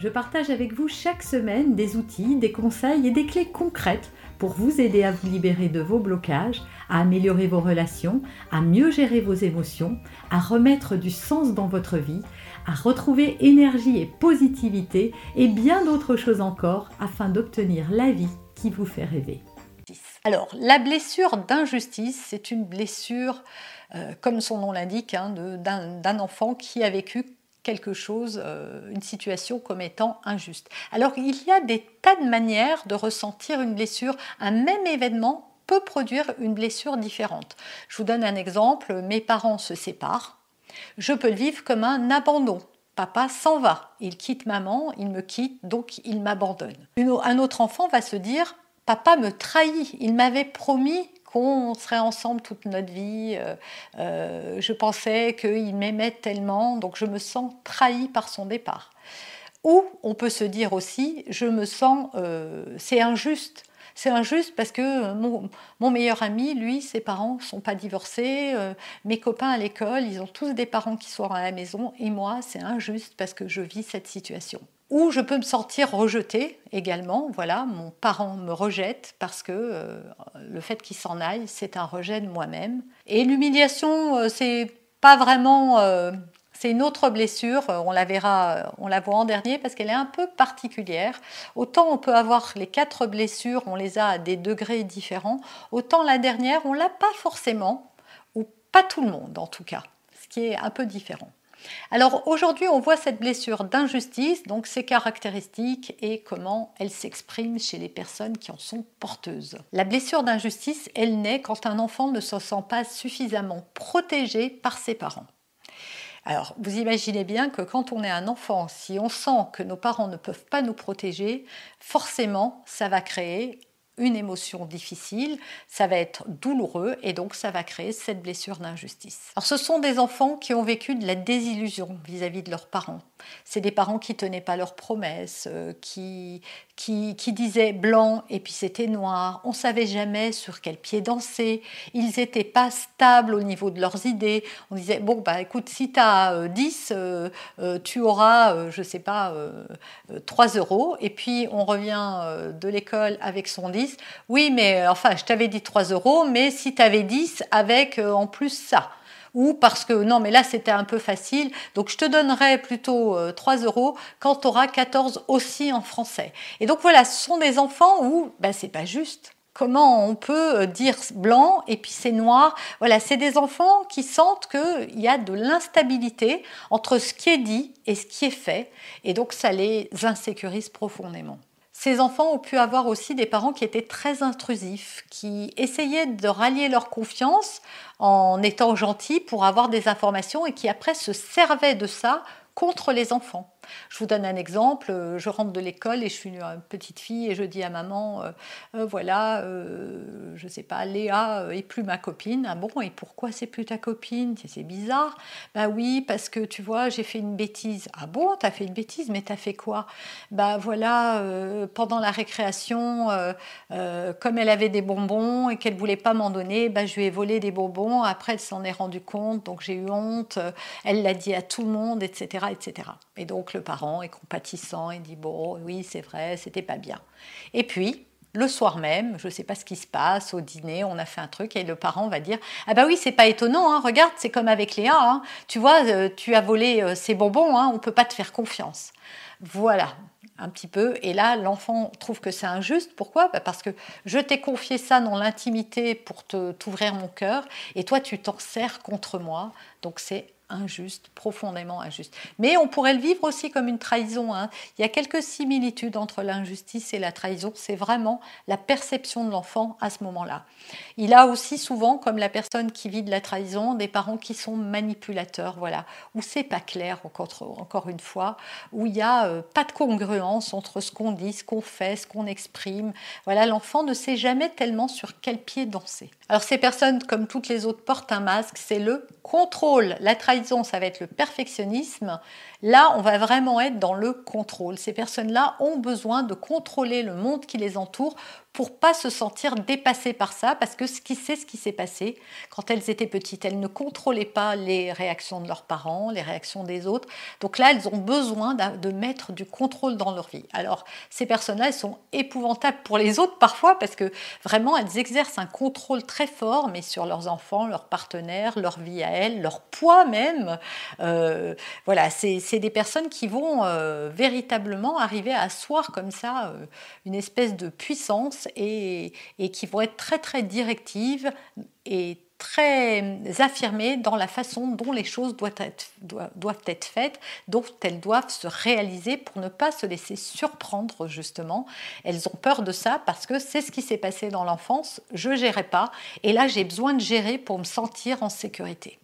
je partage avec vous chaque semaine des outils, des conseils et des clés concrètes pour vous aider à vous libérer de vos blocages, à améliorer vos relations, à mieux gérer vos émotions, à remettre du sens dans votre vie, à retrouver énergie et positivité et bien d'autres choses encore afin d'obtenir la vie qui vous fait rêver. Alors, la blessure d'injustice, c'est une blessure, euh, comme son nom l'indique, hein, d'un enfant qui a vécu quelque chose, euh, une situation comme étant injuste. Alors il y a des tas de manières de ressentir une blessure. Un même événement peut produire une blessure différente. Je vous donne un exemple, mes parents se séparent. Je peux le vivre comme un abandon. Papa s'en va, il quitte maman, il me quitte, donc il m'abandonne. Un autre enfant va se dire, papa me trahit, il m'avait promis qu'on serait ensemble toute notre vie. Euh, euh, je pensais qu'il m'aimait tellement, donc je me sens trahi par son départ. Ou on peut se dire aussi, je me sens, euh, c'est injuste. C'est injuste parce que mon, meilleur ami, lui, ses parents ne sont pas divorcés, mes copains à l'école, ils ont tous des parents qui sont à la maison, et moi, c'est injuste parce que je vis cette situation. Ou je peux me sentir rejetée également. Voilà, mon parent me rejette parce que euh, le fait qu'il s'en aille, c'est un rejet de moi-même. Et l'humiliation, euh, c'est pas vraiment. Euh, c'est une autre blessure, on la verra, on la voit en dernier parce qu'elle est un peu particulière. Autant on peut avoir les quatre blessures, on les a à des degrés différents, autant la dernière, on l'a pas forcément, ou pas tout le monde en tout cas, ce qui est un peu différent. Alors aujourd'hui, on voit cette blessure d'injustice, donc ses caractéristiques et comment elle s'exprime chez les personnes qui en sont porteuses. La blessure d'injustice, elle naît quand un enfant ne se sent pas suffisamment protégé par ses parents. Alors, vous imaginez bien que quand on est un enfant, si on sent que nos parents ne peuvent pas nous protéger, forcément, ça va créer une émotion difficile, ça va être douloureux et donc ça va créer cette blessure d'injustice. Alors ce sont des enfants qui ont vécu de la désillusion vis-à-vis de leurs parents. C'est des parents qui tenaient pas leurs promesses, euh, qui, qui, disaient blanc et puis c'était noir. On savait jamais sur quel pied danser. Ils n'étaient pas stables au niveau de leurs idées. On disait bon bah écoute si tu as 10, tu auras je je sais pas 3 euros et puis on revient euh, de l'école avec son 10 oui, mais euh, enfin, je t'avais dit 3 euros, mais si tu avais 10 avec euh, en plus ça. Ou parce que non, mais là c'était un peu facile, donc je te donnerai plutôt 3 euh, euros quand tu auras 14 aussi en français. Et donc voilà, ce sont des enfants où ben, c'est pas juste. Comment on peut dire blanc et puis c'est noir? Voilà, c'est des enfants qui sentent qu'il y a de l'instabilité entre ce qui est dit et ce qui est fait, et donc ça les insécurise profondément. Ces enfants ont pu avoir aussi des parents qui étaient très intrusifs, qui essayaient de rallier leur confiance en étant gentils pour avoir des informations et qui après se servaient de ça contre les enfants. Je vous donne un exemple. Euh, je rentre de l'école et je suis une petite fille et je dis à maman, euh, euh, voilà, je sais pas, Léa est plus ma copine. Ah bon, et pourquoi c'est plus ta copine? C'est bizarre. Bah oui, parce que tu vois, j'ai fait une bêtise. Ah bon, t'as fait une bêtise, mais t'as fait quoi? Bah voilà, pendant la récréation, comme elle avait des bonbons et qu'elle voulait pas m'en donner, bah, je lui ai volé des bonbons. Après, elle s'en est rendue compte, donc j'ai eu honte. Elle l'a dit à tout le monde, etc., etc. Et donc le parent est compatissant et dit bon, oui, c'est vrai, c'était pas bien. Et puis, le soir même, je sais pas ce qui se passe, au dîner, on a fait un truc et le parent va dire Ah bah oui, c'est pas étonnant, hein, regarde, c'est comme avec Léa, hein. tu vois, euh, tu as volé euh, ces bonbons, hein, on peut pas te faire confiance. Voilà, un petit peu. Et là, l'enfant trouve que c'est injuste. Pourquoi? Bah, Parce que je t'ai confié ça dans l'intimité pour t'ouvrir mon cœur et toi, tu t'en sers contre moi. Donc c'est injuste, profondément injuste. Mais on pourrait le vivre aussi comme une trahison. Hein. Il y a quelques similitudes entre l'injustice et la trahison. C'est vraiment la perception de l'enfant à ce moment-là. Il a aussi souvent, comme la personne qui vit de la trahison, des parents qui sont manipulateurs, voilà, où c'est pas clair, encore, une fois, où il n'y a euh, pas de congruence entre ce qu'on dit, ce qu'on fait, ce qu'on exprime. Voilà, l'enfant ne sait jamais tellement sur quel pied danser. Alors ces personnes, comme toutes les autres, portent un masque, c'est le contrôle. La trahison, ça va être le perfectionnisme. Là, on va vraiment être dans le contrôle. Ces personnes-là ont besoin de contrôler le monde qui les entoure pour pas se sentir dépassées par ça, parce que ce qui sait ce qui s'est passé quand elles étaient petites, elles ne contrôlaient pas les réactions de leurs parents, les réactions des autres. Donc là, elles ont besoin de mettre du contrôle dans leur vie. Alors ces personnes-là, elles sont épouvantables pour les autres parfois, parce que vraiment, elles exercent un contrôle très fort, mais sur leurs enfants, leurs partenaires, leur vie à elles, leur poids même. Euh, voilà, c'est des personnes qui vont euh, véritablement arriver à asseoir comme ça euh, une espèce de puissance et, qui vont être très très directives et très affirmées dans la façon dont les choses doivent être, doivent être faites, dont elles doivent se réaliser pour ne pas se laisser surprendre justement. Elles ont peur de ça parce que c'est ce qui s'est passé dans l'enfance, je gérais pas et là j'ai besoin de gérer pour me sentir en sécurité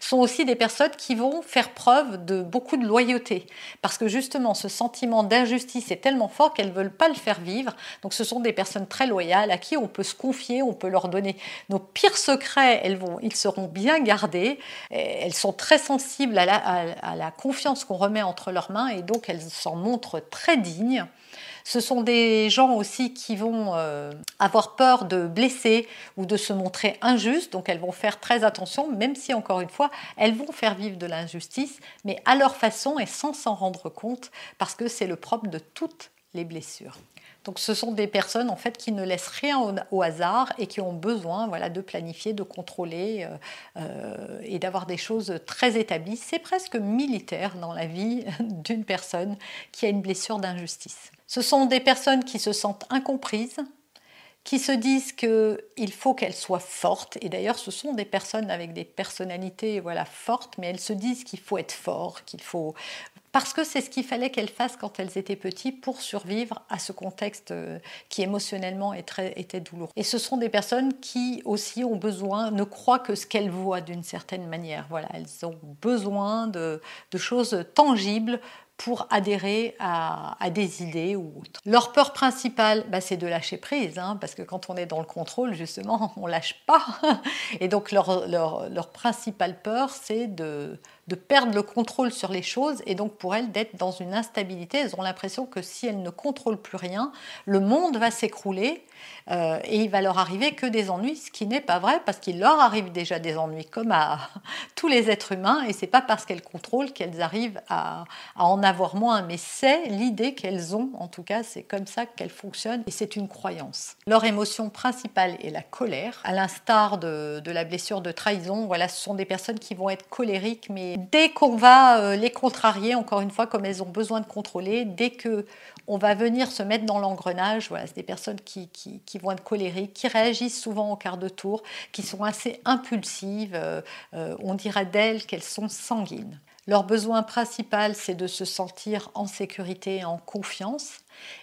sont aussi des personnes qui vont faire preuve de beaucoup de loyauté. Parce que justement, ce sentiment d'injustice est tellement fort qu'elles ne veulent pas le faire vivre. Donc ce sont des personnes très loyales à qui on peut se confier, on peut leur donner nos pires secrets, elles vont, ils seront bien gardés. Elles sont très sensibles à la, à la confiance qu'on remet entre leurs mains et donc elles s'en montrent très dignes. Ce sont des gens aussi qui vont euh, avoir peur de blesser ou de se montrer injustes, donc elles vont faire très attention, même si encore une fois, elles vont faire vivre de l'injustice, mais à leur façon et sans s'en rendre compte, parce que c'est le propre de toutes les blessures. Donc ce sont des personnes en fait qui ne laissent rien au, hasard et qui ont besoin voilà, de planifier, de contrôler euh, euh, et d'avoir des choses très établies. C'est presque militaire dans la vie d'une personne qui a une blessure d'injustice. Ce sont des personnes qui se sentent incomprises, qui se disent qu'il faut qu'elles soient fortes. Et d'ailleurs, ce sont des personnes avec des personnalités voilà, fortes, mais elles se disent qu'il faut être fort, qu'il faut... Parce que c'est ce qu'il fallait qu'elles fassent quand elles étaient petites pour survivre à ce contexte euh, qui émotionnellement était douloureux. Et ce sont des personnes qui aussi ont besoin, ne croient que ce qu'elles voient d'une certaine manière. Voilà, elles ont besoin de, choses tangibles pour adhérer à, des idées ou autres. Leur peur principale, bah, c'est de lâcher prise, hein, parce que quand on est dans le contrôle, justement, on lâche pas. Et donc leur, leur, leur principale peur, c'est de, de perdre le contrôle sur les choses et donc pour elles d'être dans une instabilité. Elles ont l'impression que si elles ne contrôlent plus rien, le monde va s'écrouler euh, et il va leur arriver que des ennuis, ce qui n'est pas vrai parce qu'il leur arrive déjà des ennuis comme à tous les êtres humains et c'est pas parce qu'elles contrôlent qu'elles arrivent à, en avoir moins, mais c'est l'idée qu'elles ont, en tout cas c'est comme ça qu'elles fonctionnent et c'est une croyance. Leur émotion principale est la colère, à l'instar de, de la blessure de trahison. Voilà, ce sont des personnes qui vont être colériques mais dès qu'on va euh, les contrarier, encore une fois, comme elles ont besoin de contrôler, dès que on va venir se mettre dans l'engrenage, voilà, c'est des personnes qui, vont être colériques, qui réagissent souvent au quart de tour, qui sont assez impulsives, euh, euh, on dirait d'elles qu'elles sont sanguines. Leur besoin principal, c'est de se sentir en sécurité, en confiance.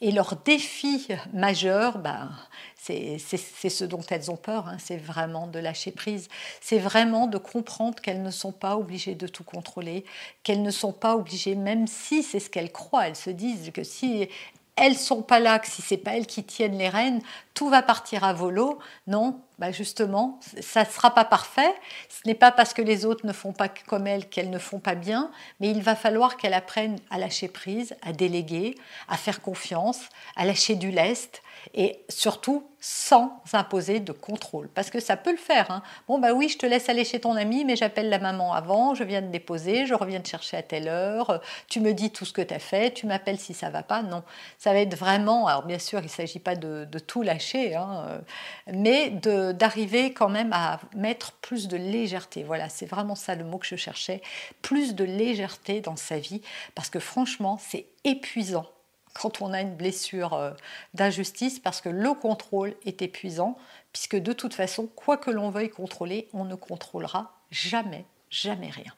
Et leur défi majeur, ben, c'est ce dont elles ont peur, hein. c'est vraiment de lâcher prise, c'est vraiment de comprendre qu'elles ne sont pas obligées de tout contrôler, qu'elles ne sont pas obligées, même si c'est ce qu'elles croient, elles se disent que si elles sont pas là, que si c'est pas elles qui tiennent les rênes, tout va partir à volo. Non, bah justement, ça ne sera pas parfait. Ce n'est pas parce que les autres ne font pas comme elles qu'elles ne font pas bien, mais il va falloir qu'elles apprennent à lâcher prise, à déléguer, à faire confiance, à lâcher du lest, et surtout sans imposer de contrôle. Parce que ça peut le faire. Hein. Bon, bah oui, je te laisse aller chez ton ami, mais j'appelle la maman avant, je viens te déposer, je reviens te chercher à telle heure, tu me dis tout ce que tu as fait, tu m'appelles si ça va pas. Non, ça va être vraiment, alors bien sûr, il ne s'agit pas de, tout lâcher, hein, mais d'arriver quand même à mettre plus de légèreté. Voilà, c'est vraiment ça le mot que je cherchais, plus de légèreté dans sa vie, parce que franchement, c'est épuisant quand on a une blessure euh, d'injustice parce que le contrôle est épuisant, puisque de toute façon, quoi que l'on veuille contrôler, on ne contrôlera jamais jamais rien.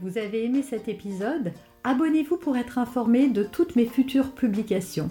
Vous avez aimé cet épisode? Abonnez-vous pour être informé de toutes mes futures publications.